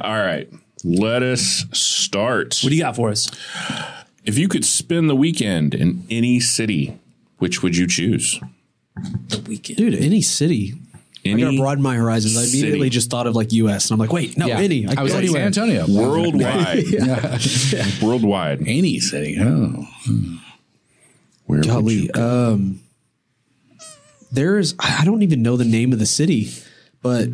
All right. Let us start. What do you got for us? If you could spend the weekend in any city, which would you choose? The weekend. Dude, any city. I Any gotta broaden my horizons. I immediately city. just thought of like U.S. and I'm like, wait, no, Yeah. any. I was go like San anywhere. Antonio. worldwide. Yeah. Worldwide. Any city. Oh. Where would Golly, you go? um, there's I don't even know the name of the city, but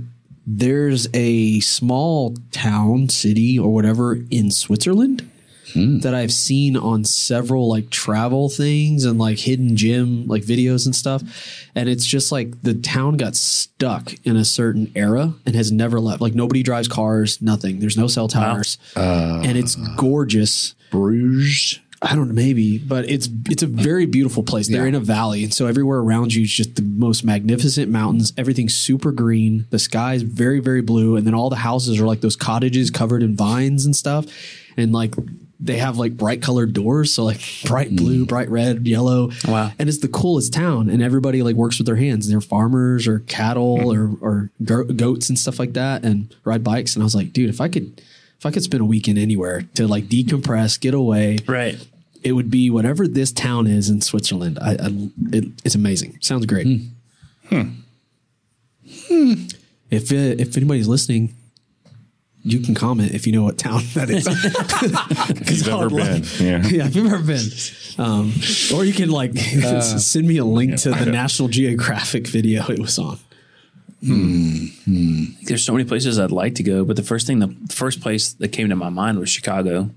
there's a small town, city, or whatever in Switzerland hmm. that I've seen on several like travel things and like hidden gem like videos and stuff. And it's just like the town got stuck in a certain era and has never left. Like nobody drives cars, nothing. There's no cell towers, and it's uh, gorgeous. Bruges. I don't know, maybe, but it's it's a very beautiful place. They're Yeah. in a valley, and so everywhere around you is just the most magnificent mountains. Everything's super green. The sky is very very blue, and then all the houses are like those cottages covered in vines and stuff, and like they have like bright colored doors, so like bright blue, mm. bright red, yellow. Wow. And it's the coolest town, and everybody like works with their hands. They're farmers or cattle hmm. or or goats and stuff like that, and ride bikes. And I was like, dude, if I could. If I could spend a weekend anywhere to like decompress, get away, Right. it would be whatever this town is in Switzerland. I, I it, it's amazing. Sounds great. If uh, if anybody's listening, you can comment if you know what town that is. If you've ever been. Yeah. yeah, if you've ever been, um, or you can like send me a link to the National Geographic video it was on. Hmm. Hmm. There's so many places I'd like to go, but the first thing, the first place that came to my mind was Chicago.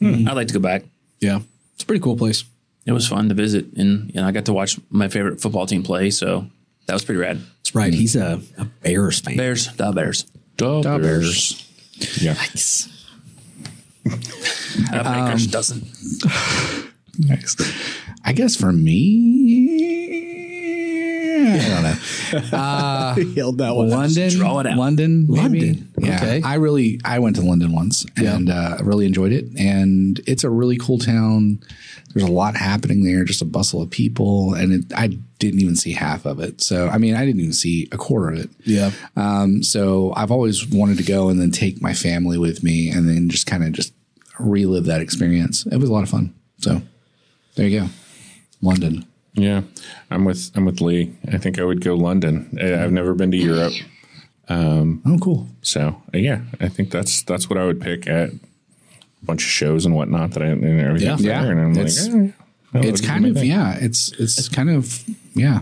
Hmm. I'd like to go back. Yeah, it's a pretty cool place. It was fun to visit, and you know, I got to watch my favorite football team play, so that was pretty rad. That's right. He's a, a Bears fan. Bears, the Bears. Duh, Bears. Yeah. Uh, Bakers um, doesn't. Nice. I guess for me, I don't know. He held that one. London, draw it out. London, maybe. London, Yeah, okay. I really, I went to London once and uh, really enjoyed it. And it's a really cool town. There's a lot happening there, just a bustle of people, and it, I didn't even see half of it. So, I mean, I didn't even see a quarter of it. Yeah. Um, so I've always wanted to go and then take my family with me, and then just kind of just relive that experience. It was a lot of fun. So there you go, London. Yeah. I'm with I'm with Le. I think I would go London. I- I've never been to Europe. Oh, cool. So uh, yeah, I think that's that's what I would pick at a bunch of shows and whatnot that I and everything. Yeah. there. and I'm It's- like, eh, It's kind of thing. yeah. It's it's kind of yeah.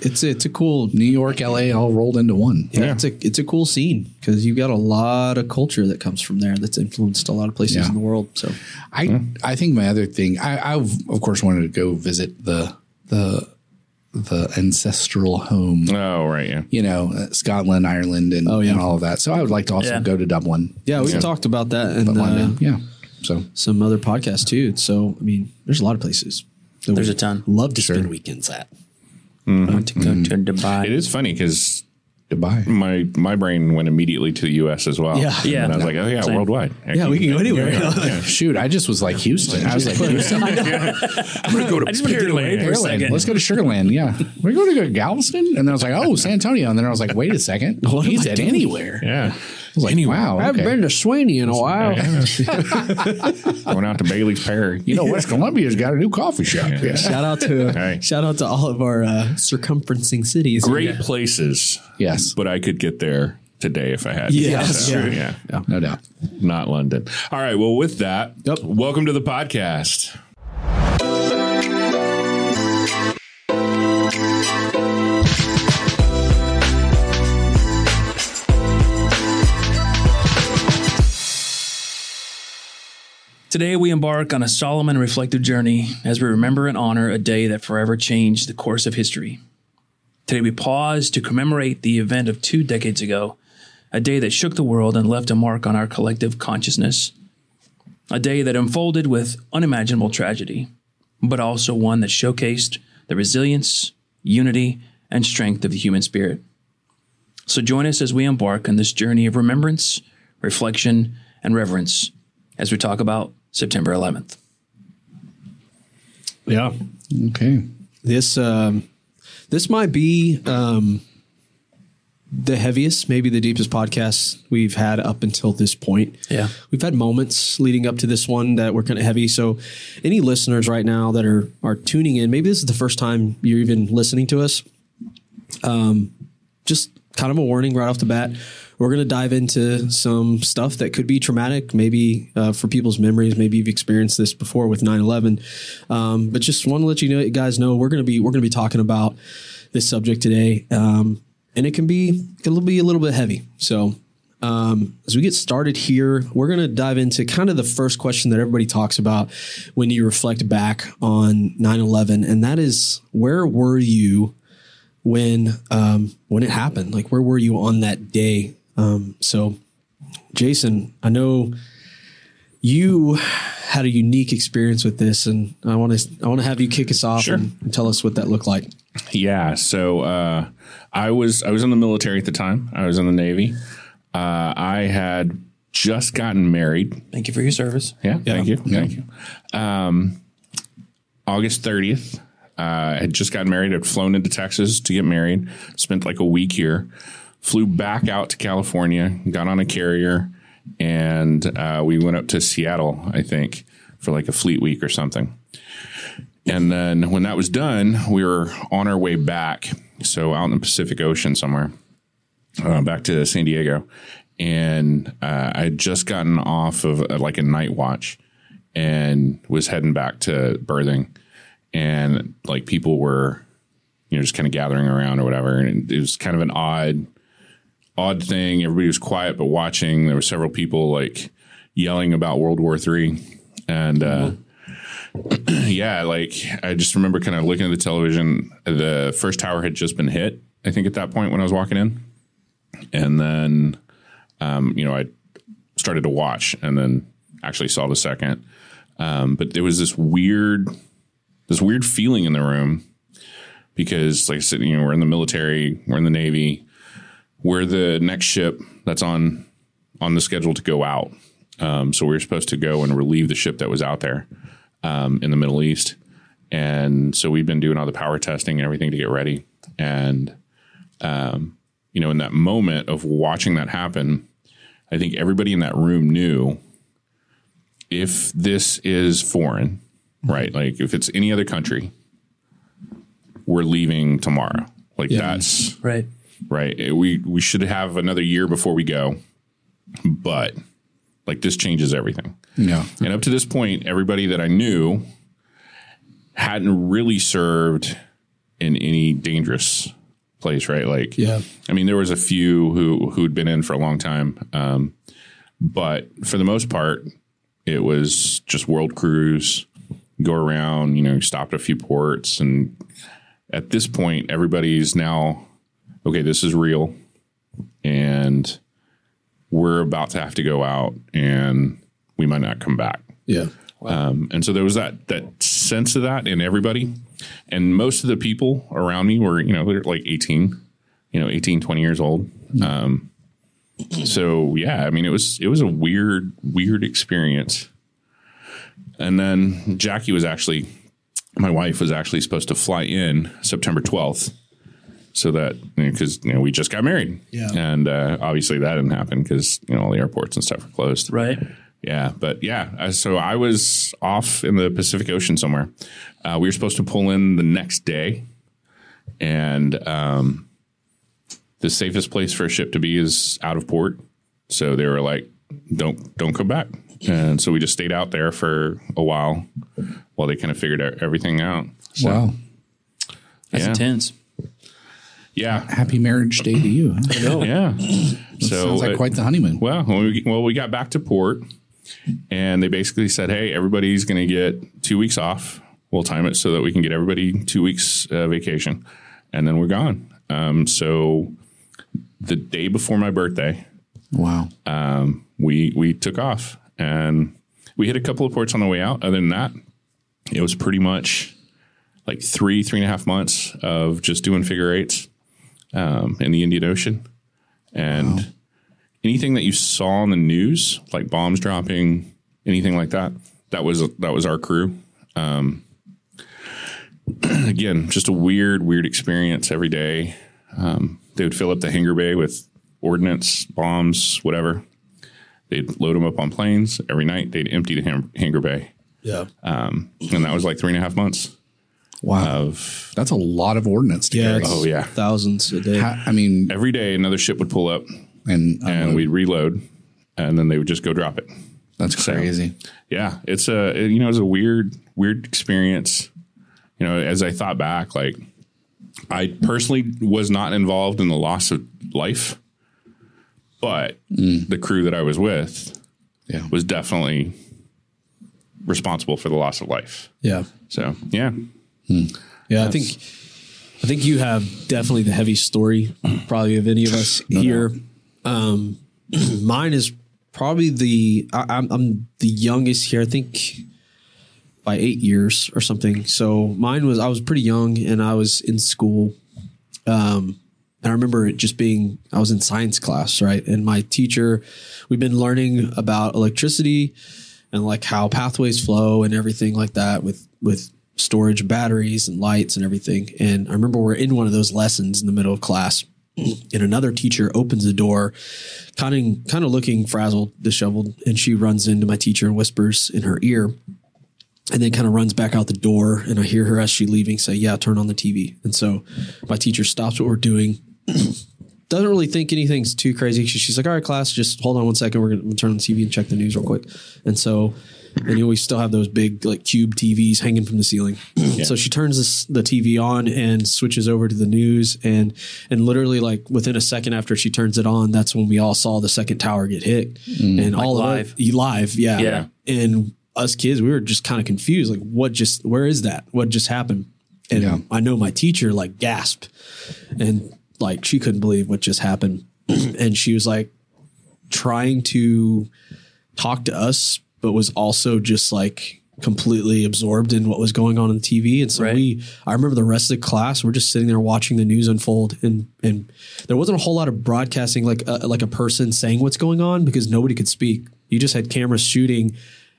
It's it's a cool New York, LA, all rolled into one. Yeah, it's a it's a cool scene because you've got a lot of culture that comes from there that's influenced a lot of places Yeah. in the world. So I I think my other thing I I've of course wanted to go visit the the the ancestral home. Oh right, yeah. You know, uh, Scotland, Ireland, and, Oh, yeah. and all of that. So I would like to also Yeah. go to Dublin, yeah, we've talked about that in but uh, Yeah. So some other podcasts too. So I mean, there's a lot of places. that There's a ton. Love to spend weekends at. I want to go to Dubai. It is funny because Dubai. my my brain went immediately to the U.S. as well. Yeah. Yeah. and I was like, oh yeah, Same. worldwide. Yeah, we can go anywhere. Shoot, I just was like Houston. I was like Houston. I'm gonna go to I just want to get away for a Sugarland. second. Let's go to Sugarland. Yeah, we're going to go to Galveston, and then I was like, "Oh, San Antonio," and then I was like, "Wait a second, What am he I said doing? anywhere." Yeah, I was like, "Wow, I haven't okay. been to Sweeny in a while. going out to Bailey's Prairie. You know, West Columbia's got a new coffee shop. Yeah. Shout out to Hey. shout out to all of our uh, circumferencing cities. Great places. Yes. but I could get there today if I had. to. Yes, So, yeah. yeah. no doubt. not London. All right. Well, with that, Yep. welcome to the podcast. Today, we embark on a solemn and reflective journey as we remember and honor a day that forever changed the course of history. Today, we pause to commemorate the event of two decades ago, a day that shook the world and left a mark on our collective consciousness, a day that unfolded with unimaginable tragedy, but also one that showcased the resilience, unity, and strength of the human spirit. So join us as we embark on this journey of remembrance, reflection, and reverence as we talk about September 11th. Yeah. Okay. This um, this might be um, the heaviest, maybe the deepest podcast we've had up until this point. Yeah. We've had moments leading up to this one that were kind of heavy. So, any listeners right now that are are tuning in, maybe this is the first time you're even listening to us. Um, just kind of a warning right off the bat. We're going to dive into some stuff that could be traumatic, maybe uh, for people's memories. Maybe you've experienced this before with 9/11, um, but just want to let you know, guys know we're going to be we're going to be talking about this subject today, um, and it can be it'll be a little bit heavy. So um, as we get started here, we're going to dive into kind of the first question that everybody talks about when you reflect back on 9 11, and that is where were you when um, when it happened? Like, where were you on that day? Um, so, Jason, I know you had a unique experience with this, and I want to I want to have you kick us off Sure. and, and tell us what that looked like. Yeah. So uh, I was I was in the military at the time. I was in the Navy. Uh, I had just gotten married. Thank you for your service. Yeah. Thank you. Thank you. Um, August thirtieth. Uh, I had just gotten married. I'd flown into Texas to get married. Spent like a week here. Flew back out to California. Got on a carrier, and uh, we went up to Seattle. I think for like a fleet week or something. And then when that was done, we were on our way back. So out in the Pacific Ocean somewhere, uh, back to San Diego. And uh, I had just gotten off of uh, like a night watch and was heading back to berthing. And like people were, you know, just kind of gathering around or whatever. And it was kind of an odd, odd thing. Everybody was quiet but watching. There were several people like yelling about World War Three. And, uh, yeah, like I just remember kind of looking at the television. The first tower had just been hit, I think, at that point when I was walking in. And then, um, you know, I started to watch and then actually saw the second. Um, but there was this weird, this weird feeling in the room because, like I said, you know, we're in the military, we're in the Navy, we're the next ship that's on on the schedule to go out. Um, so we were supposed to go and relieve the ship that was out there um, in the Middle East. And so we've been doing all the power testing and everything to get ready. And, um, you know, in that moment of watching that happen, I think everybody in that room knew if this is foreign, right? Like if it's any other country, we're leaving tomorrow. Like that's Right. Right. We we should have another year before we go, but like this changes everything. Yeah. And up to this point, everybody that I knew hadn't really served in any dangerous place, right? Like, Yeah. I mean, there was a few who who'd been in for a long time, um, but for the most part, it was just world cruise, go around, you know, stopped at a few ports, and at this point, everybody's now okay. This is real, and we're about to have to go out, and we might not come back. Yeah. Um, and so there was that that sense of that in everybody. And most of the people around me were, you know, they're like 18, you know, 18, 20 years old. Um, so yeah, I mean, it was it was a weird, weird experience. And then Jackie was actually, my wife was actually supposed to fly in September 12th. So that because you know, we just got married, Yeah. and uh, obviously that didn't happen because you know all the airports and stuff were closed. Right. Yeah, but yeah, uh, so I was off in the Pacific Ocean somewhere. Uh, we were supposed to pull in the next day, and um, the safest place for a ship to be is out of port. So they were like, "Don't don't come back," and so we just stayed out there for a while while they kind of figured out everything out. So, Wow. That's Yeah. intense. Yeah, Happy marriage day to you. huh? yeah. So Sounds like uh, quite the honeymoon. Well, when we, well, we got back to port, and they basically said, "Hey, everybody's going to get two weeks off. We'll time it so that we can get everybody two weeks uh, vacation, and then we're gone." Um, so the day before my birthday, Wow. we we took off, and we hit a couple of ports on the way out. Other than that, it was pretty much like three three and a half months of just doing figure eights um, in the Indian Ocean, and anything that you saw on the news, like bombs dropping, anything like that, that was that was our crew. Um, again, just a weird, weird experience every day. Um, they would fill up the hangar bay with ordnance, bombs, whatever. They'd load them up on planes every night. They'd empty the ham- hangar bay, Yeah. and that was like three and a half months Wow. of That's a lot of ordnance to Yeah. carry. Oh, yeah. Thousands a day. Ha- I mean, every day. Another ship would pull up, and, uh, and we'd reload, and then they would just go drop it. that's crazy. Yeah, it's a it- you know it's a weird weird experience. You know, as I thought back, like I personally was not involved in the loss of life, but mm. the crew that I was with Yeah. was definitely responsible for the loss of life. yeah. So yeah, Yeah, I think I think you have definitely the heavy story, probably of any of us here. Um, mine is probably the I, I'm, I'm the youngest here. I think by eight years or something. So mine was I was pretty young and I was in school. Um, and I remember it just being I was in science class, right? And my teacher, we've been learning about electricity and like how pathways flow and everything like that with with storage batteries and lights and everything. And I remember we're in one of those lessons in the middle of class, and another teacher opens the door, kind of kind of looking frazzled, disheveled, and she runs into my teacher and whispers in her ear. And then kind of runs back out the door, and I hear her as she leaving say, "Yeah, turn on the TV." And so my teacher stops what we're doing, doesn't really think anything's too crazy. She's like, "All right, class, just hold on one second. We're gonna turn on the TV and check the news real quick." And so, and you always still have those big like cube TVs hanging from the ceiling. So she turns this, the TV on and switches over to the news, and and literally like within a second after she turns it on, that's when we all saw the second tower get hit, mm. and all live? of it live, yeah, Yeah. And us kids, we were just kind of confused, like, what just, where is that? What just happened? And Yeah. I know my teacher like gasped and like she couldn't believe what just happened. and she was like trying to talk to us, but was also just like completely absorbed in what was going on on the TV. And so Right. we, I remember the rest of the class, we're just sitting there watching the news unfold and, and there wasn't a whole lot of broadcasting like a, like a person saying what's going on because nobody could speak. You just had cameras shooting.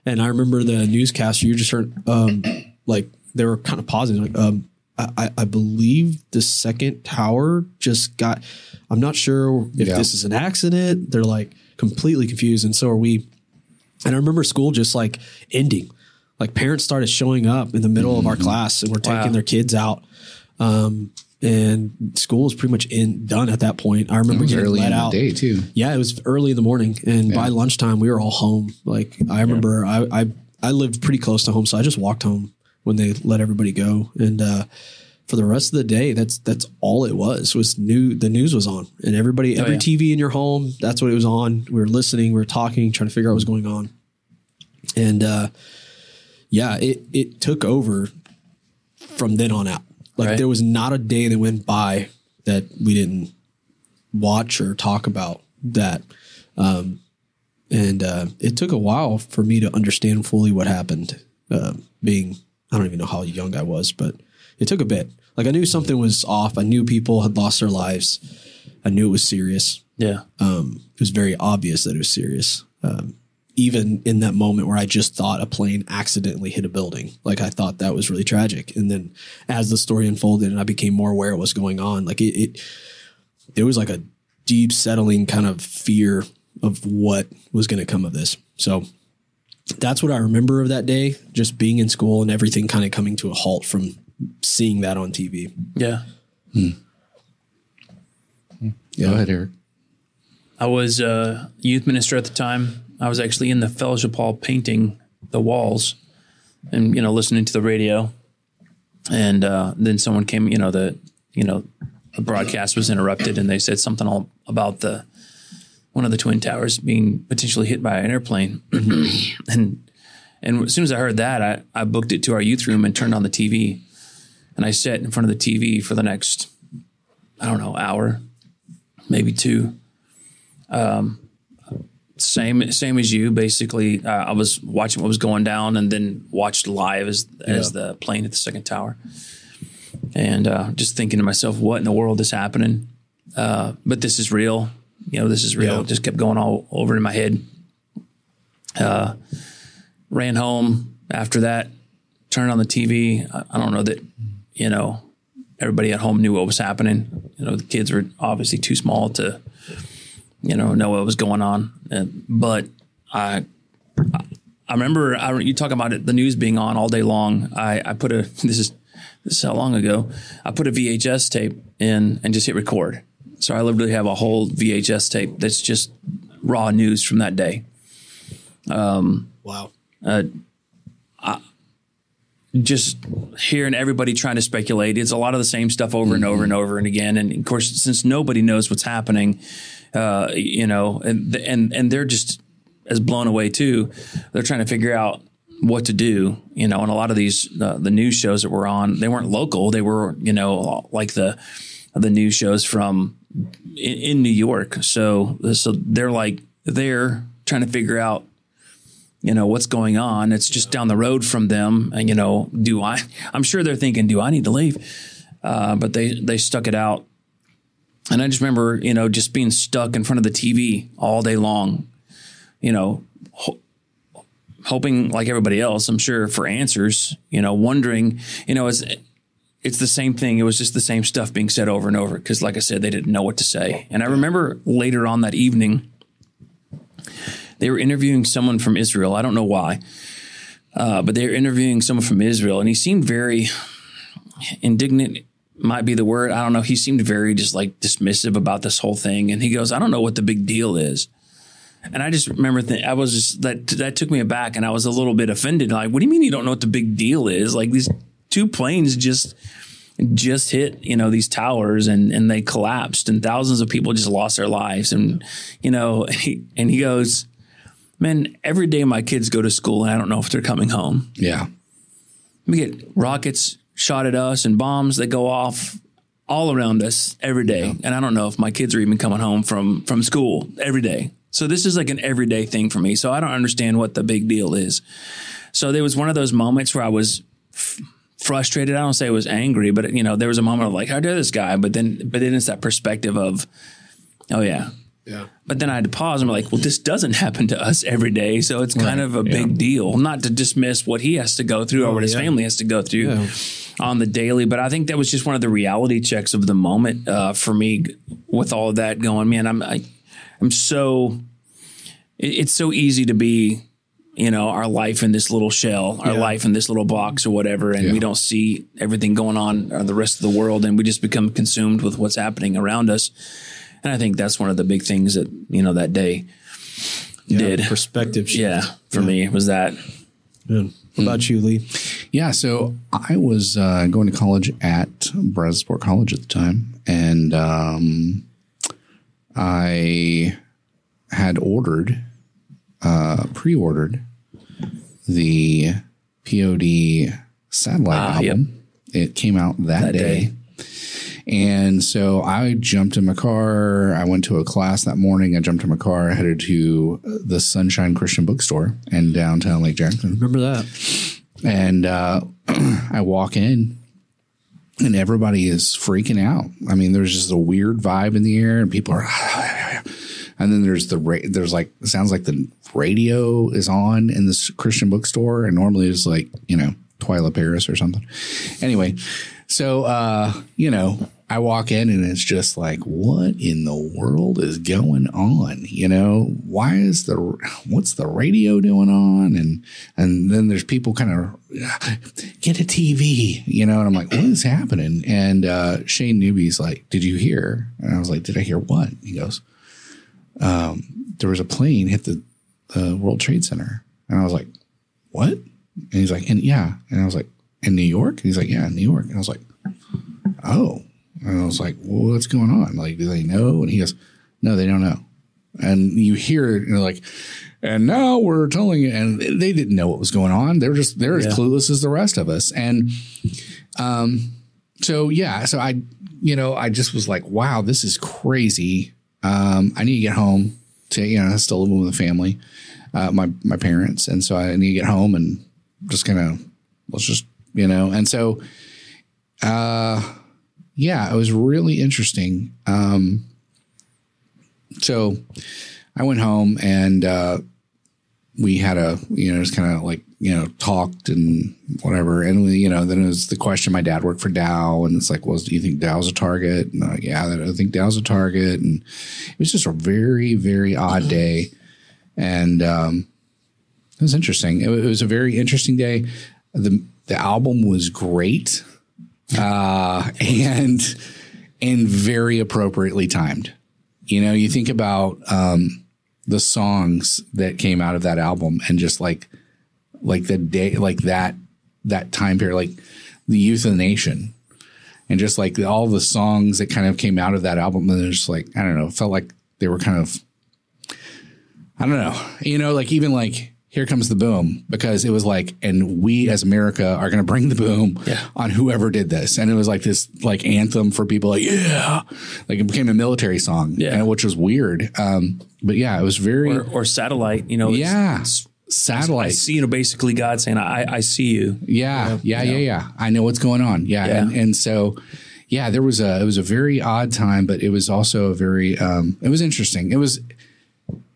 And I remember the newscaster, you just heard, um, like they were kind of pausing, like, um, I, I- I believe the second tower just got. I'm not sure if Yeah. this is an accident. They're like completely confused, and so are we. And I remember school just like ending. Like parents started showing up in the middle of our class, and we're taking Wow. their kids out. Um, and school was pretty much in done at that point. I remember It was getting early let in out. the day too. Yeah, it was early in the morning, and by lunchtime we were all home. Like I remember, I, I I lived pretty close to home, so I just walked home when they let everybody go. And uh, for the rest of the day, that's that's all it was. Was new the news was on, and everybody every yeah. TV in your home, that's what it was on. We were listening, we were talking, trying to figure out what was going on, and uh, yeah, it it took over from then on out. Like Right. there was not a day that went by that we didn't watch or talk about that. Um, and uh, it took a while for me to understand fully what happened. Uh, being, I don't even know how young I was, but it took a bit. Like I knew something was off. I knew people had lost their lives. I knew it was serious. Yeah. Um, it was very obvious that it was serious. Um, even in that moment where I just thought a plane accidentally hit a building, like I thought that was really tragic. And then as the story unfolded and I became more aware of what's going on, like it, it there was like a deep settling kind of fear of what was going to come of this. So that's what I remember of that day, just being in school and everything kind of coming to a halt from seeing that on TV. Yeah. Hmm. Hmm. Go ahead, Eric. I was a youth minister at the time. I was actually in the fellowship hall painting the walls and, you know, listening to the radio. And uh, then someone came, you know, the, you know, the broadcast was interrupted and they said something all about the, one of the twin towers being potentially hit by an airplane. and, and as soon as I heard that, I, I booked it to our youth room and turned on the TV. And I sat in front of the TV for the next, I don't know, hour, maybe two same same as you. Basically, uh, I was watching what was going down, and then watched live as as the plane hit the second tower, and uh, just thinking to myself, "What in the world is happening?" Uh, but this is real. You know, this is real. Yeah. It just kept going all over in my head. Uh, ran home after that, turned on the TV. I, I don't know that, you know, everybody at home knew what was happening. You know, the kids were obviously too small to, you know, know what was going on. And, but I, I remember I, you talking about it, the news being on all day long. I, I put a this is this is how long ago I put a VHS tape in and just hit record. So I literally have a whole VHS tape that's just raw news from that day. Um, wow. Uh, just hearing everybody trying to speculate. It's a lot of the same stuff over and over and over and again. And of course, since nobody knows what's happening, uh, you know, and and and they're just as blown away too. They're trying to figure out what to do, you know. And a lot of these uh, the news shows that were on, they weren't local. They were, you know, like the the news shows from in, in New York. So so they're like they're trying to figure out you know what's going on. It's just down the road from them. And you know do i i'm sure they're thinking do i need to leave? Uh, but they they stuck it out. And i just remember you know just being stuck in front of the tv all day long you know ho- hoping like everybody else i'm sure for answers you know wondering you know it's it's the same thing. It was just the same stuff being said over and over because like i said they didn't know what to say. And i remember later on that evening they were interviewing someone from Israel. I don't know why, uh, but they were interviewing someone from Israel, and he seemed very indignant. Might be the word. I don't know. He seemed very just like dismissive about this whole thing, and he goes, "I don't know what the big deal is." And I just remember th- I was just that that took me aback, and I was a little bit offended. Like, what do you mean you don't know what the big deal is? Like these two planes just just hit you know these towers and and they collapsed and thousands of people just lost their lives and you know and he, and he goes man every day my kids go to school and i don't know if they're coming home. Yeah. we get rockets shot at us and bombs that go off all around us every day. And i don't know if my kids are even coming home from from school every day. So this is like an everyday thing for me. So i don't understand what the big deal is. So there was one of those moments where i was f- frustrated. I don't say I was angry but you know there was a moment of like how dare this guy. But then but then it's that perspective of oh yeah Yeah. but then I had to pause and be like, well, this doesn't happen to us every day. So it's kind of a big deal. Not to dismiss what he has to go through or what his yeah. family has to go through Yeah. on the daily. But I think that was just one of the reality checks of the moment uh, for me with all of that going, man, I'm, I, I'm so, it, it's so easy to be, you know, our life in this little shell, our Yeah. life in this little box or whatever. And we don't see everything going on or the rest of the world. And we just become consumed with what's happening around us. And I think that's one of the big things that, you know, that day did. Perspective. shift. Yeah, for me was that. Yeah. What about you, Le? Yeah, so I was uh, going to college at Brazosport College at the time, and um, I had ordered, uh, pre-ordered the POD satellite Ah, yep. album. It came out that, That day. day. And so I jumped in my car. I went to a class that morning. I jumped in my car, headed to the Sunshine Christian Bookstore in downtown Lake Jackson Remember that? and uh, I walk in, and everybody is freaking out. I mean, there's just a weird vibe in the air, and people are. And then there's the ra- there's like sounds like the radio is on in this Christian bookstore, and normally it's like you know Twila Paris or something. Anyway, so uh, you know I walk in and it's just like, what in the world is going on? You know, why is the what's the radio doing on? And and then there's people kind of get a TV, you know, and I'm like, what is happening? And uh, Shane Newby's like, did you hear? And I was like, did I hear what? He goes, um, there was a plane hit the the World Trade Center, and I was like, what? And he's like, and yeah, and I was like, in New York? And he's like, yeah, in New York. And I was like, oh. And I was like, well, what's going on? Like, do they know? And he goes, no, they don't know. And you hear it, and they're like, and now we're telling you, and they didn't know what was going on. They're just, they're as clueless as the rest of us. And, um, so yeah, so I, you know, I just was like, wow, this is crazy. Um, I need to get home to, you know, I still living with the family, uh, my, my parents. And so I need to get home and just kind of, let's just, you know, and so, uh, yeah, it was really interesting. Um, so I went home and, uh, we had a you know just kind of like you know talked and whatever. And we, you know then it was the question my dad worked for Dow and it's like well do you think Dow's a target? And I'm like, yeah I think Dow's a target. And it was just a very very odd day. And um, was interesting. It, was a very interesting day. The the album was great uh, and and very appropriately timed. You know you think about um, the songs that came out of that album and just like like the day like that that time period like the youth of the nation and just like all the songs that kind of came out of that album and just like i don't know felt like they were kind of i don't know you know like even like here comes the boom because it was like and we as america are going to bring the boom Yeah. on whoever did this and it was like this like anthem for people like yeah like it became a military song Yeah. and, which was weird um but yeah it was very Or, or satellite, you know. yeah it's- I satellite see, you know, basically God saying, I, I see you. yeah yeah yeah yeah i know what's going on yeah, Yeah. And, and so yeah there was a it was a very odd time but it was also a very um it was interesting it was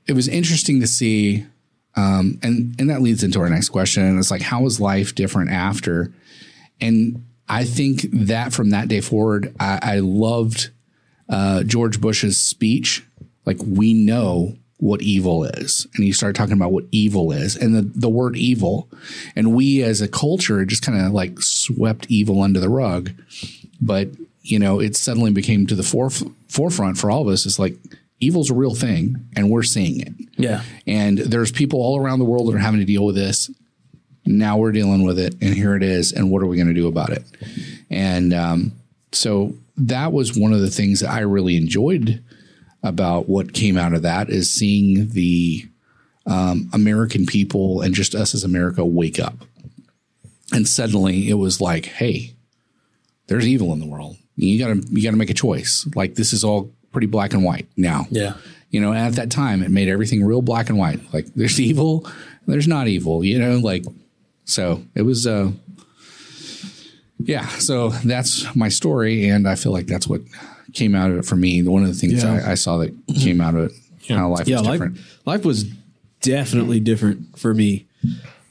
it was interesting to see um and and that leads into our next question. It's like how was life different after? And i think that from that day forward i, I loved uh, George Bush's speech, like we know what evil is, and he started talking about what evil is, and the the word evil, and we as a culture just kind of like swept evil under the rug, but you know it suddenly became to the foref- forefront for all of us. It's like evil's a real thing, and we're seeing it, Yeah. and there's people all around the world that are having to deal with this. Now we're dealing with it, and here it is. And what are we going to do about it? And um, so that was one of the things that I really enjoyed about what came out of that is seeing the um, American people and just us as America wake up. And suddenly it was like, hey, there's evil in the world. You gotta you gotta make a choice. Like this is all pretty black and white now. Yeah. You know, at that time it made everything real black and white. Like there's evil, there's not evil, you know, like so it was uh yeah, so that's my story and I feel like that's what came out of it for me. One of the things Yeah. I, I saw that came out of it, how life yeah, was life, life was definitely different for me.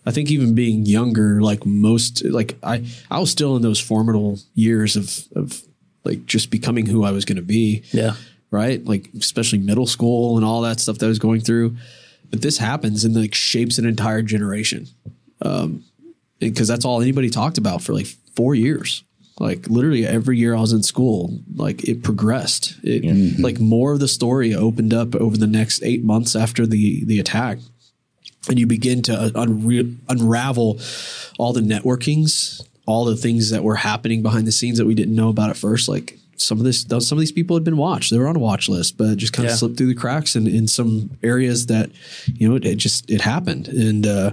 I think even being younger, like most, like I, I was still in those formidable years of, of like just becoming who I was going to be. Yeah. Right. Like, especially middle school and all that stuff that I was going through. But this happens and like shapes an entire generation. Um, because that's all anybody talked about for like four years. Like literally every year I was in school, like it progressed. It like more of the story opened up over the next eight months after the the attack, and you begin to unre- unravel all the networkings, all the things that were happening behind the scenes that we didn't know about at first. Like some of this, some of these people had been watched; they were on a watch list, but it just kind of Yeah. slipped through the cracks in, in some areas that you know it, it just it happened, and uh,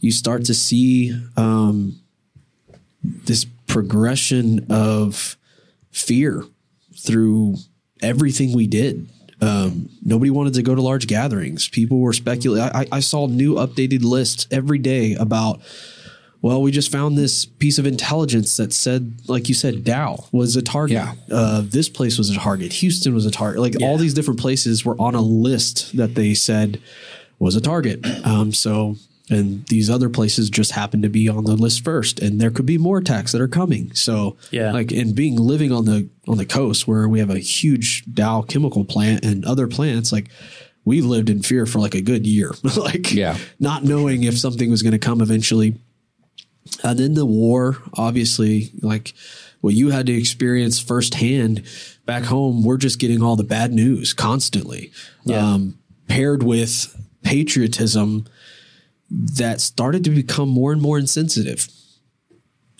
you start to see. Um, this progression of fear through everything we did. Um, nobody wanted to go to large gatherings. People were speculating. I, I saw new updated lists every day about, well, we just found this piece of intelligence that said, like you said, Dow was a target. Yeah. Uh, this place was a target. Houston was a target. Like all these different places were on a list that they said was a target. Um, so, and these other places just happened to be on the list first, and there could be more attacks that are coming. So, Yeah. like, and being living on the on the coast where we have a huge Dow chemical plant and other plants, like we lived in fear for like a good year, like Yeah. not knowing if something was going to come eventually. And then the war, obviously, like what you had to experience firsthand back home, we're just getting all the bad news constantly. Um, paired with patriotism that started to become more and more insensitive.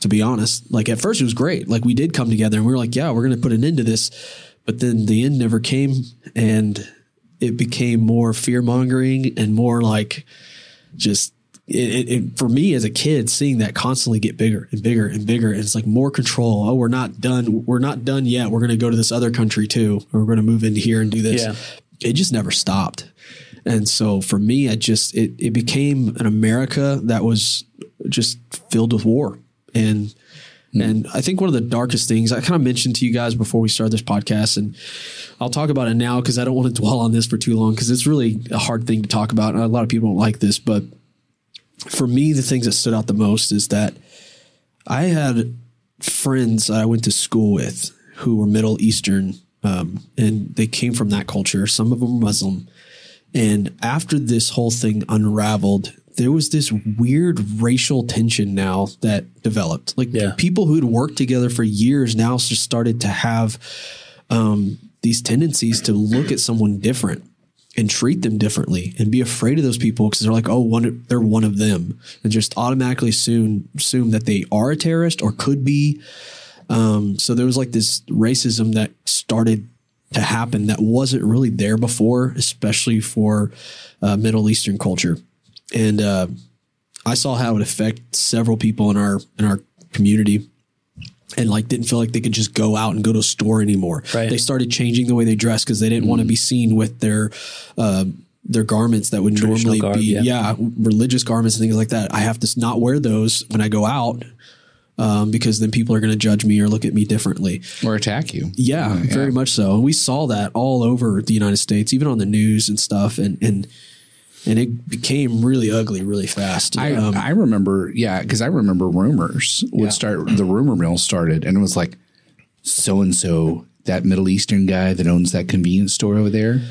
To be honest, like at first it was great. Like we did come together and we were like, yeah, we're going to put an end to this. But then the end never came and it became more fear mongering and more like just it, it, for me as a kid, seeing that constantly get bigger and bigger and bigger, and it's like more control. Oh, we're not done. We're not done yet. We're going to go to this other country too, or we're going to move into here and do this. Yeah. It just never stopped. And so for me, I just it, it became an America that was just filled with war, and hmm. And I think one of the darkest things I kind of mentioned to you guys before we started this podcast, and I'll talk about it now because I don't want to dwell on this for too long because it's really a hard thing to talk about. And a lot of people don't like this, but for me, the things that stood out the most is that I had friends that I went to school with who were Middle Eastern, um, and they came from that culture. Some of them were Muslim. And after this whole thing unraveled, there was this weird racial tension now that developed. Like Yeah. people who'd worked together for years now just started to have um, these tendencies to look at someone different and treat them differently and be afraid of those people because they're like, oh, one, they're one of them, and just automatically assume assume that they are a terrorist or could be. Um, so there was like this racism that started to happen that wasn't really there before, especially for uh, Middle Eastern culture, and uh, I saw how it affect several people in our in our community and like didn't feel like they could just go out and go to a store anymore. Right. They started changing the way they dress because they didn't want to be seen with their uh, their garments that would normally garb, be yeah. yeah. religious garments and things like that. I have to not wear those when I go out um, because then people are going to judge me or look at me differently. or attack you. Yeah, very much so. And we saw that all over the United States, even on the news and stuff, and and and it became really ugly really fast. I, Um, I remember, yeah, because I remember rumors would Yeah. start. The rumor mill started, and it was like, so and so, that Middle Eastern guy that owns that convenience store over there,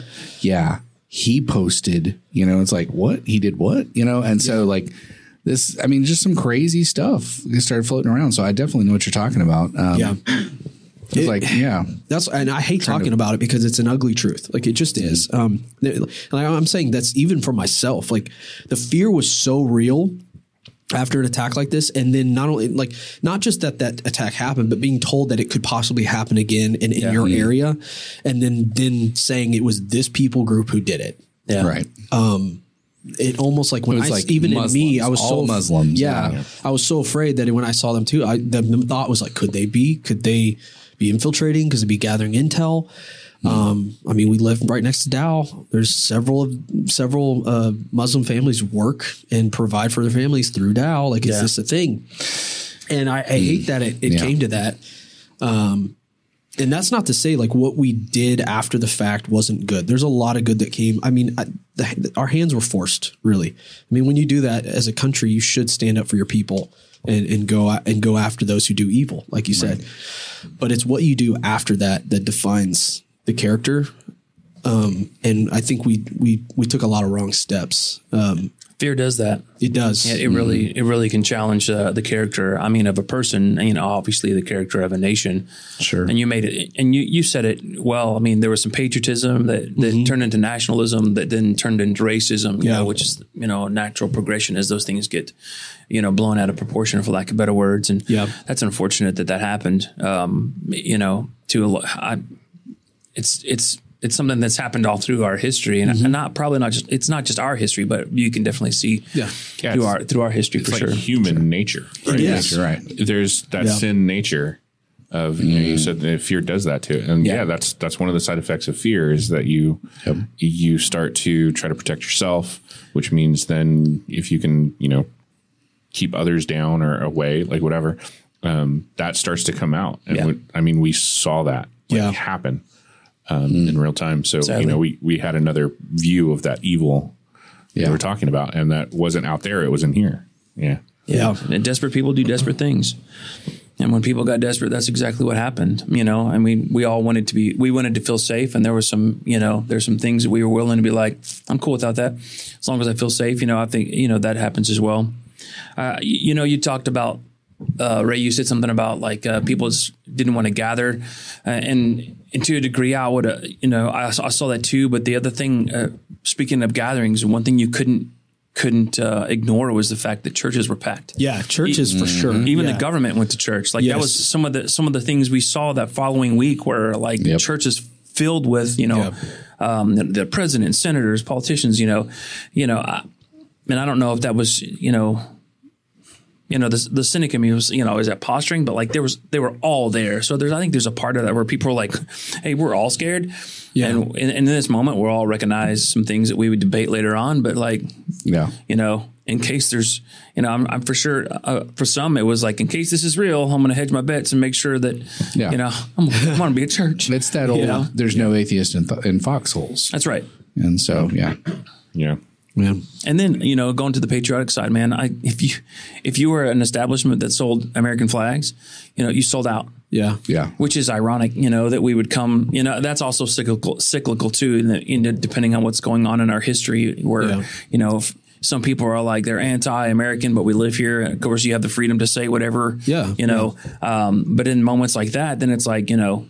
yeah, he posted. You know, it's like what he did, what you know, and so like this. I mean, just some crazy stuff started floating around. So I definitely know what you're talking about. Um, yeah. it's like yeah, That's and I hate talking about it because it's an ugly truth. Like it just is. Um, th- like I'm saying that's even for myself. Like the fear was so real after an attack like this, and then not only like not just that that attack happened, but being told that it could possibly happen again in, in your area, and then then saying it was this people group who did it. Yeah. right. Um it almost like when It was I like even in me, I was all so Muslims, Yeah, yeah. I was so afraid that when I saw them too, I the, the thought was like, could they be? Could they be infiltrating? Because they'd be gathering intel. Um, I mean, we live right next to Dow. There's several of several uh, Muslim families work and provide for their families through Dow. Like, it's Yeah. just a thing. And I, I hate that it, it Yeah. came to that. Um, and that's not to say like what we did after the fact wasn't good. There's a lot of good that came. I mean, I, the, our hands were forced. Really, I mean, when you do that as a country, you should stand up for your people and, and go and go after those who do evil, like you said. But it's what you do after that that defines the character. Um, and I think we we we took a lot of wrong steps. Um, Fear does that. it does. It really, it really can challenge uh, the character. I mean, of a person. You know, obviously the character of a nation. Sure. And you made it, and you you said it well. I mean, there was some patriotism that, that turned into nationalism, that then turned into racism. You Yeah. know, which is you know natural progression as those things get, you know, blown out of proportion, for lack of better words. And Yeah. that's unfortunate that that happened. Um, you know, to a I, it's it's it's something that's happened all through our history, and, and not probably not just it's not just our history, but you can definitely see Yeah. Yeah, through our through our history It's for like sure. human nature. Right? is. You're right. There's that Yeah. sin nature of you know you said that fear does that too, and yeah. Yeah. that's that's one of the side effects of fear is that you Yep. you start to try to protect yourself, which means then if you can you know keep others down or away, like whatever, um, that starts to come out. And Yeah. we- I mean, we saw that like, Yeah. happen um, in real time. So Sadly. you know, we we had another view of that evil Yeah. we were talking about, and that wasn't out there; it was in here. Yeah. Yeah. And desperate people do desperate things. And when people got desperate, that's exactly what happened. You know, I mean, we all wanted to be, we wanted to feel safe. And there were some, you know, there's some things that we were willing to be like, I'm cool without that. As long as I feel safe, you know, I think, you know, that happens as well. Uh, you, you know, you talked about, uh, Ray, you said something about like uh, people just didn't want to gather. Uh, and, and to a degree, I would, uh, you know, I, I saw that too. But the other thing, uh, speaking of gatherings, one thing you couldn't, couldn't uh, ignore was the fact that churches were packed. Yeah, churches for sure. Even Yeah. the government went to church. Like that was some of the some of the things we saw that following week, where like Yep. churches filled with you know um, the, the president, senators, politicians. You know, you know, I, and I don't know if that was you know. You know, the the cynic in me was, you know, is that posturing? But like there was, they were all there. So there's, I think there's a part of that where people are like, hey, we're all scared. Yeah. And in, in this moment, we'll all recognize some things that we would debate later on. But like, Yeah. you know, in case there's, you know, I'm, I'm for sure, uh, for some, it was like, in case this is real, I'm going to hedge my bets and make sure that, Yeah. you know, I'm, I'm going to be at church. It's that old. know? There's no atheist in, th- in foxholes, That's right. and so yeah, Yeah. Yeah. And then you know, going to the patriotic side, man. I if you if you were an establishment that sold American flags, you know, you sold out. Yeah. yeah, Which is ironic, you know, that we would come. You know, that's also cyclical, cyclical too. In the, in the, depending on what's going on in our history, where Yeah. you know, if some people are like they're anti-American, but we live here. Of course, you have the freedom to say whatever. Yeah. You know, um, but in moments like that, then it's like you know,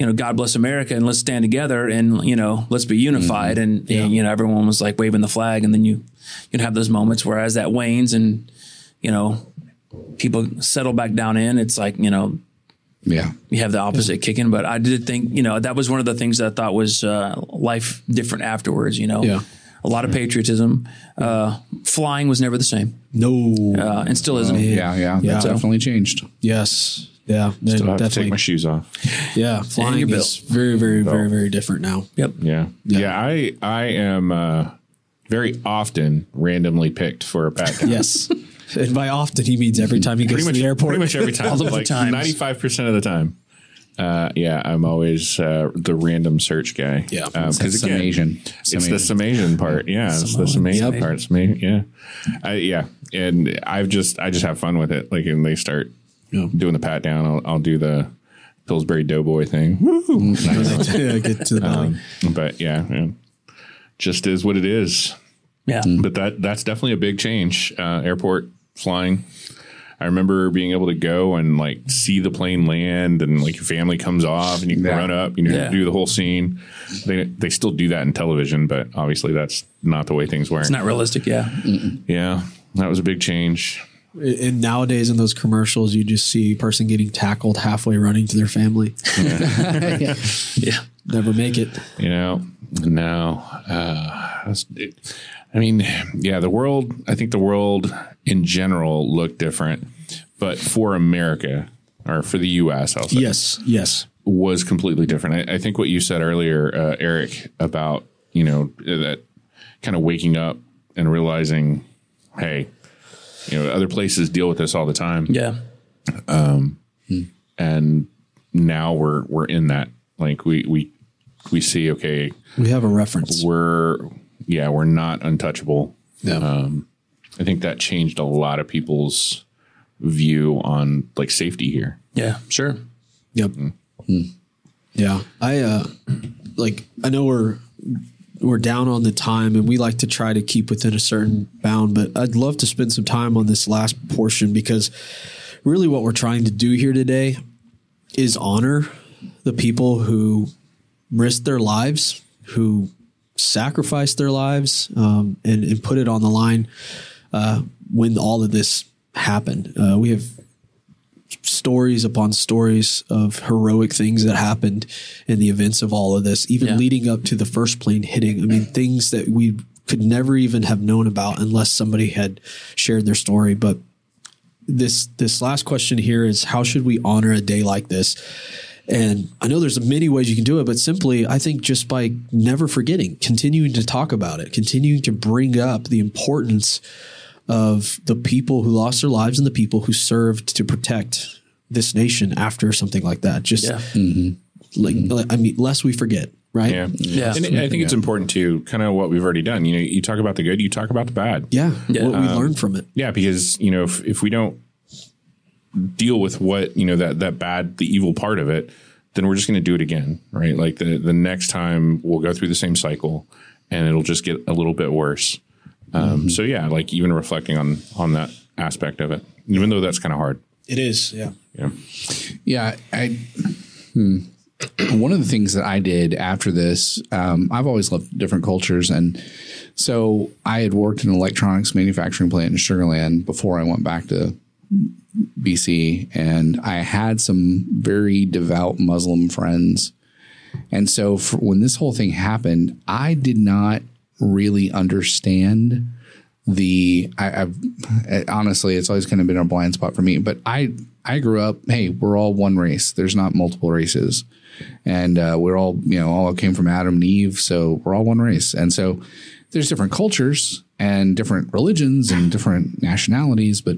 you know, God bless America, and let's stand together, and you know, let's be unified, and, and you know, everyone was like waving the flag, and then you you'd have those moments where as that wanes, and you know, people settle back down in, it's like you know, yeah. you have the opposite kicking. But I did think, you know, that was one of the things that I thought was uh, life different afterwards. You know, Yeah. a lot of patriotism. Uh, flying was never the same, No. uh, and still isn't. Yeah, yeah, Yeah. That's definitely changed. yes. Yeah. Still have to definitely. take my shoes off. yeah. Flying your is very, very, very, very different now. Yep. Yeah. Yeah. I I am uh, very often randomly picked for a pat down. Yes. and by often, he means every time he goes Pretty to much, the airport. pretty much every time. All of the like times. ninety five percent of the time. Uh, yeah, I'm always uh, the random search guy. Yeah. because That's again, summation. it's the Summation. summation part. Yeah, it's the summation Yep. part. It's me. Yeah, I, yeah, and I've just I just have fun with it. Like, when they start Yeah. doing the pat down, I'll, I'll do the Pillsbury Doughboy thing. Woo! Nice. yeah, get to the belly. but yeah, yeah, just is what it is. Yeah. But that that's definitely a big change. Uh, airport flying. I remember being able to go and like see the plane land, and like your family comes off, and you can Yeah. run up, you know, Yeah. do the whole scene. They they still do that in television, but obviously that's not the way things were. It's not realistic. Yeah. yeah, that was a big change. And nowadays in those commercials, you just see a person getting tackled halfway running to their family. yeah. Yeah. Never make it. You know, no. Uh, it, I mean, yeah, the world. I think the world in general looked different, but for America or for the U.S., I'll say, Yes. Yes. was completely different. I, I think what you said earlier, uh, Eric, about you know that kind of waking up and realizing, hey, you know, other places deal with this all the time, Yeah. um and now we're we're in that. Like we we we see, okay, We have a reference. we're yeah, we're not untouchable. Yeah. I think that changed a lot of people's view on like safety here. Yeah. Sure. Yep. Yeah. I uh like I know we're we're down on the time and we like to try to keep within a certain bound, but I'd love to spend some time on this last portion because really what we're trying to do here today is honor the people who risked their lives, who sacrificed their lives, um, and, and put it on the line uh, when all of this happened. Uh, we have stories upon stories of heroic things that happened in the events of all of this, even Yeah. leading up to the first plane hitting. I mean, things that we could never even have known about unless somebody had shared their story. But this this last question here is how should we honor a day like this? And I know there's many ways you can do it, but simply I think just by never forgetting, continuing to talk about it, continuing to bring up the importance of the people who lost their lives and the people who served to protect this nation after something like that. Just Yeah. Mm-hmm. like, mm-hmm. I mean, lest we forget, right? Yeah. Yeah. And I think it's important to kind of what we've already done. You know, you talk about the good, you talk about the bad. Yeah. Yeah. What we um, learned from it. Yeah, because you know, if, if we don't deal with what you know that that bad, the evil part of it, then we're just going to do it again, right? Like the the next time we'll go through the same cycle, and it'll just get a little bit worse. Um, So yeah, like even reflecting on on that aspect of it, even though that's kind of hard. It is. Yeah. Yeah, Yeah, I. Hmm. One of the things that I did after this, um, I've always loved different cultures, and so I had worked in an electronics manufacturing plant in Sugarland before I went back to BC, and I had some very devout Muslim friends, and so for, when this whole thing happened, I did not really understand the I, I've honestly, it's always kind of been a blind spot for me. But I I grew up. Hey, we're all one race. There's not multiple races, and uh, we're all you know all came from Adam and Eve, so we're all one race. And so there's different cultures and different religions and different nationalities. But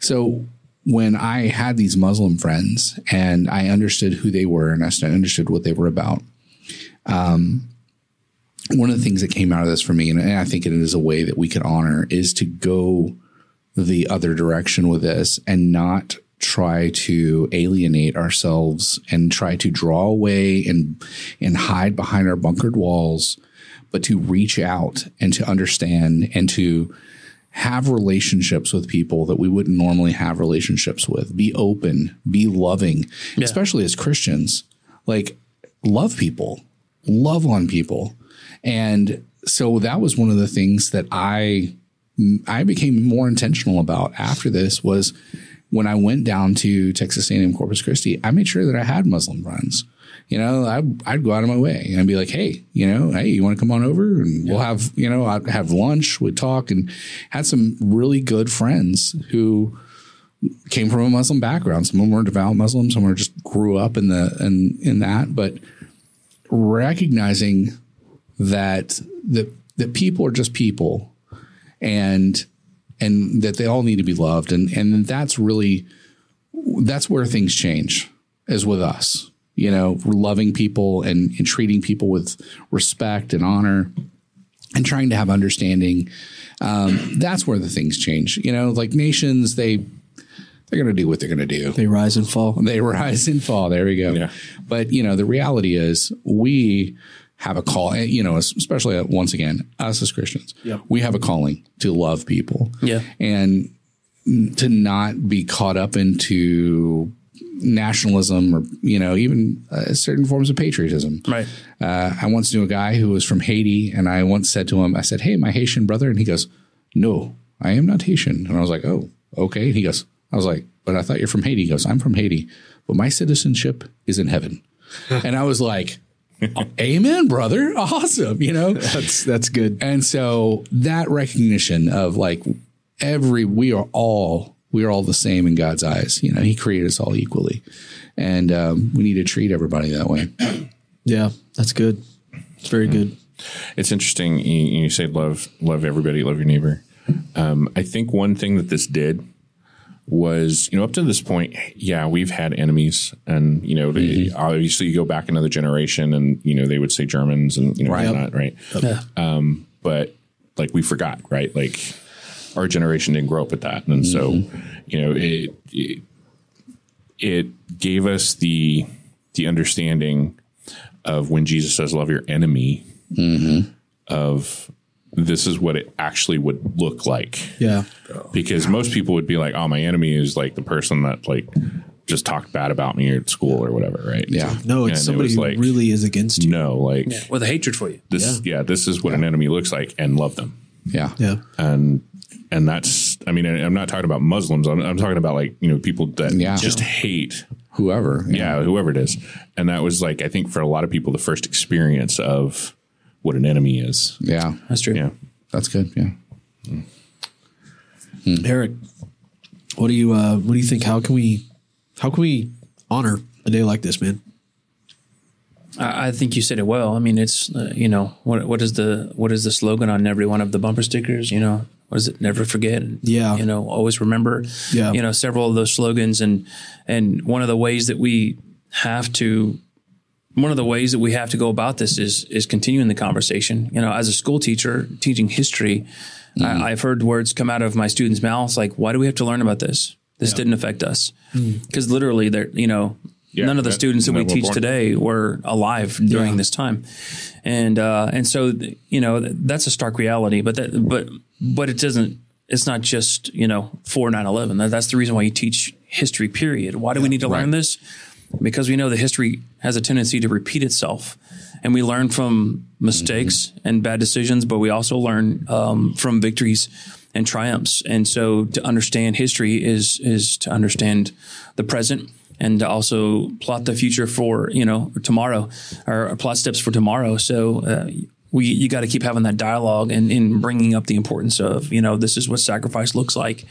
so when I had these Muslim friends and I understood who they were and I understood what they were about, um, one of the things that came out of this for me, and I think it is a way that we can honor, is to go the other direction with this and not try to alienate ourselves and try to draw away and and hide behind our bunkered walls, but to reach out and to understand and to have relationships with people that we wouldn't normally have relationships with. Be open, be loving, yeah. especially as Christians. Like love people, love on people. And so that was one of the things that I I became more intentional about after this was when I went down to Texas A&M Corpus Christi, I made sure that I had Muslim friends. You know, I, I'd go out of my way and be like, hey, you know, hey, you want to come on over and yeah. we'll have, you know, I'd have lunch, we'd talk, and had some really good friends who came from a Muslim background. Some of them were devout Muslims, some were just grew up in the in in that, but recognizing that that that people are just people and and that they all need to be loved and and that's really that's where things change as with us you know loving people and, and treating people with respect and honor and trying to have understanding um, that's where the things change you know like nations they they're going to do what they're going to do. They rise and fall. They rise and fall. There we go. Yeah. But you know, the reality is we have a call, you know, especially uh, once again, us as Christians, yeah. we have a calling to love people. Yeah. And to not be caught up into nationalism or, you know, even uh, certain forms of patriotism. Right. Uh, I once knew a guy who was from Haiti and I once said to him, I said, Hey, my Haitian brother. And he goes, No, I am not Haitian. And I was like, Oh, okay. And he goes, I was like, But I thought you're from Haiti. He goes, I'm from Haiti, but my citizenship is in heaven. and I was like, Amen, brother. Awesome. You know, that's, that's good. And so that recognition of like every, we are all, we are all the same in God's eyes. You know, he created us all equally and um, we need to treat everybody that way. Yeah, that's good. It's very good. It's interesting. You, you say love, love everybody, love your neighbor. Um, I think one thing that this did was, you know, up to this point, yeah, we've had enemies, and you know, mm-hmm. obviously you go back another generation, and you know they would say Germans and you know right. whatnot, right? Yeah. Um, but like we forgot, right? Like our generation didn't grow up with that, and mm-hmm. so you know it, it it gave us the the understanding of when Jesus says, "Love your enemy," mm-hmm. of this is what it actually would look like. Yeah. Because most people would be like, oh, my enemy is like the person that like just talked bad about me at school or whatever, right? Yeah. No, it's and somebody it who like, really is against you. No, like yeah, with a hatred for you. This yeah, yeah this is what yeah. an enemy looks like and love them. Yeah. Yeah. And and that's I mean, I'm not talking about Muslims. I'm, I'm talking about like, you know, people that yeah. just hate whoever. Yeah. yeah, whoever it is. And that was like I think for a lot of people the first experience of what an enemy is. Yeah, that's true. Yeah, that's good. Yeah. Mm. Eric, what do you uh, what do you think? How can we how can we honor a day like this, man? I, I think you said it well. I mean, it's uh, you know what what is the what is the slogan on every one of the bumper stickers? You know, what is it? Never forget. Yeah. You know, always remember. Yeah. You know, several of those slogans and and one of the ways that we have to one of the ways that we have to go about this is is continuing the conversation. You know, as a school teacher teaching history, mm-hmm. I, have heard words come out of my students' mouths like, "Why do we have to learn about this? This yeah. didn't affect us." Because mm-hmm. literally, there, you know, yeah, none of the that, students that we teach born. today were alive during yeah. this time, and uh, and so you know that's a stark reality. But that but but it doesn't. It's not just you know for 9-11. that's the reason why you teach history. Period. Why do we need to right. learn this? Because we know that history has a tendency to repeat itself. And we learn from mistakes mm-hmm. and bad decisions, but we also learn um, from victories and triumphs. And so to understand history is is to understand the present and to also plot the future for, you know, tomorrow or plot steps for tomorrow. So uh, we you got to keep having that dialogue and, and bringing up the importance of you know this is what sacrifice looks like,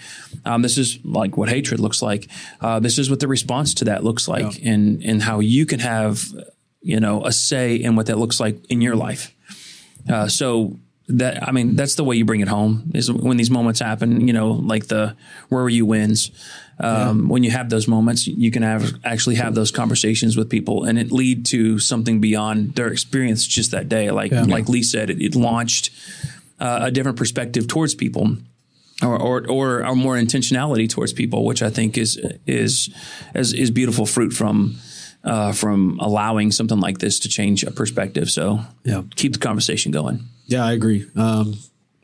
um, this is like what hatred looks like, uh, this is what the response to that looks like, yeah. and and how you can have you know a say in what that looks like in your life. Uh, so that I mean that's the way you bring it home is when these moments happen. You know, like the where were you wins. Um, yeah. When you have those moments, you can have actually have those conversations with people, and it lead to something beyond their experience just that day. Like yeah. like Le said, it, it launched uh, a different perspective towards people. Or, or, or, or more intentionality towards people, which I think is is is, is beautiful fruit from uh, from allowing something like this to change a perspective. So yeah, keep the conversation going. Yeah, I agree. Um,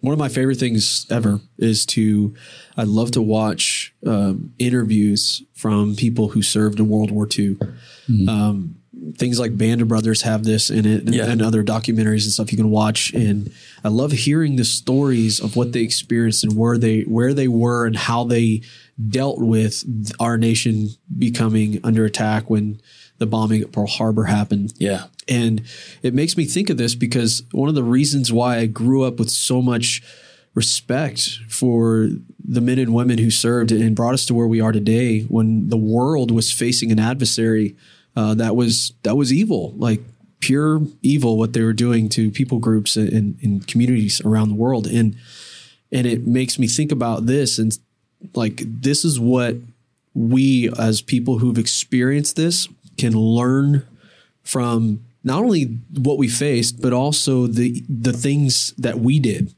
one of my favorite things ever is to I love to watch um, interviews from people who served in World War II. Mm-hmm. Um, things like Band of Brothers have this in it, and, yeah. and, other documentaries and stuff you can watch. And I love hearing the stories of what they experienced and where they where they were and how they dealt with our nation becoming under attack when the bombing at Pearl Harbor happened. Yeah. And it makes me think of this because one of the reasons why I grew up with so much respect for the men and women who served and brought us to where we are today when the world was facing an adversary uh, that was that was evil like pure evil what they were doing to people groups and, and communities around the world and and it makes me think about this and like this is what we as people who've experienced this can learn from not only what we faced, but also the the things that we did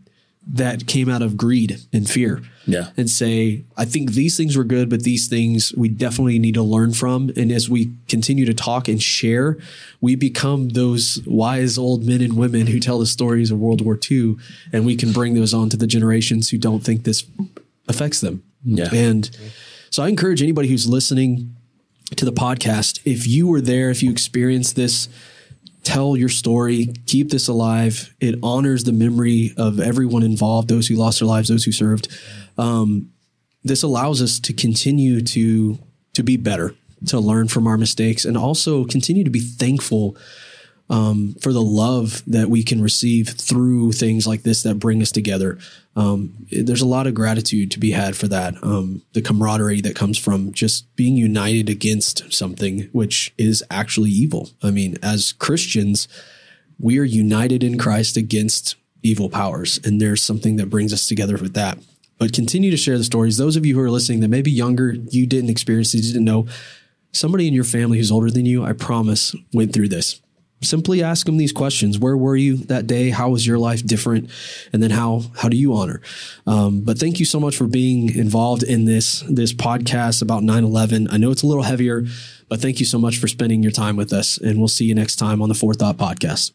that came out of greed and fear. Yeah. And say, I think these things were good, but these things we definitely need to learn from. And as we continue to talk and share, we become those wise old men and women who tell the stories of World War II, and we can bring those on to the generations who don't think this affects them. Yeah. And so I encourage anybody who's listening to the podcast. If you were there, if you experienced this, tell your story, keep this alive. It honors the memory of everyone involved, those who lost their lives, those who served. Um, this allows us to continue to to be better, to learn from our mistakes, and also continue to be thankful um, for the love that we can receive through things like this that bring us together. Um, there's a lot of gratitude to be had for that. Um, the camaraderie that comes from just being united against something which is actually evil. I mean, as Christians, we are united in Christ against evil powers, and there's something that brings us together with that. But continue to share the stories. Those of you who are listening that may be younger, you didn't experience these, you didn't know. Somebody in your family who's older than you, I promise, went through this simply ask them these questions. Where were you that day? How was your life different? And then how how do you honor? Um, but thank you so much for being involved in this this podcast about 9-11 i know it's a little heavier but thank you so much for spending your time with us. And we'll see you next time on the forethought podcast